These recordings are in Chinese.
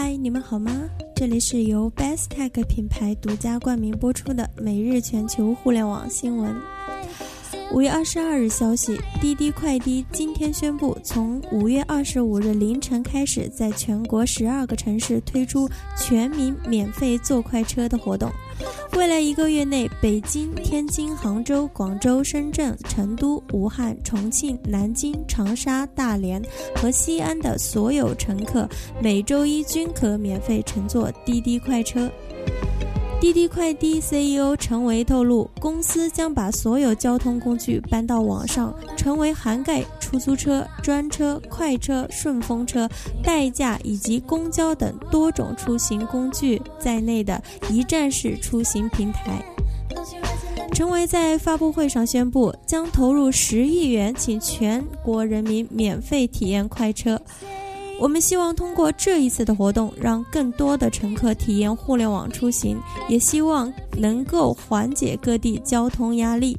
嗨你们好吗？这里是由 Bestech 品牌独家冠名播出的每日全球互联网新闻。五月二十二日消息，滴滴快滴今天宣布，从五月二十五日凌晨开始，在全国十二个城市推出全民免费坐快车的活动。未来一个月内，北京、天津、杭州、广州、深圳、成都、武汉、重庆、南京、长沙、大连和西安的所有乘客，每周一均可免费乘坐滴滴快车。滴滴快滴 CEO 陈维透露，公司将把所有交通工具搬到网上，成为涵盖出租车、专车、快车、顺风车、代驾以及公交等多种出行工具在内的一站式出行平台。陈维在发布会上宣布，将投入十亿元，请全国人民免费体验快车。我们希望通过这一次的活动，让更多的乘客体验互联网出行，也希望能够缓解各地交通压力。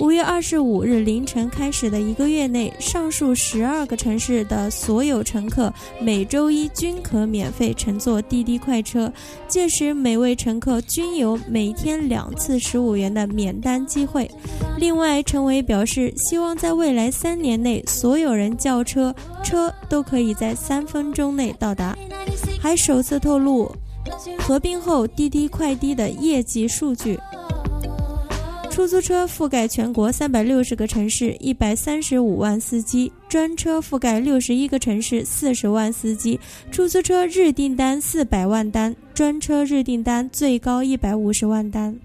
五月二十五日凌晨开始的一个月内，上述十二个城市的所有乘客每周一均可免费乘坐滴滴快车，届时每位乘客均有每天两次十五元的免单机会。另外，陈伟表示，希望在未来三年内，所有人叫车车都可以在三分钟内到达，还首次透露合并后滴滴快滴的业绩数据。出租车覆盖全国三百六十个城市，一百三十五万司机；专车覆盖六十一个城市，四十万司机。出租车日订单四百万单，专车日订单最高一百五十万单。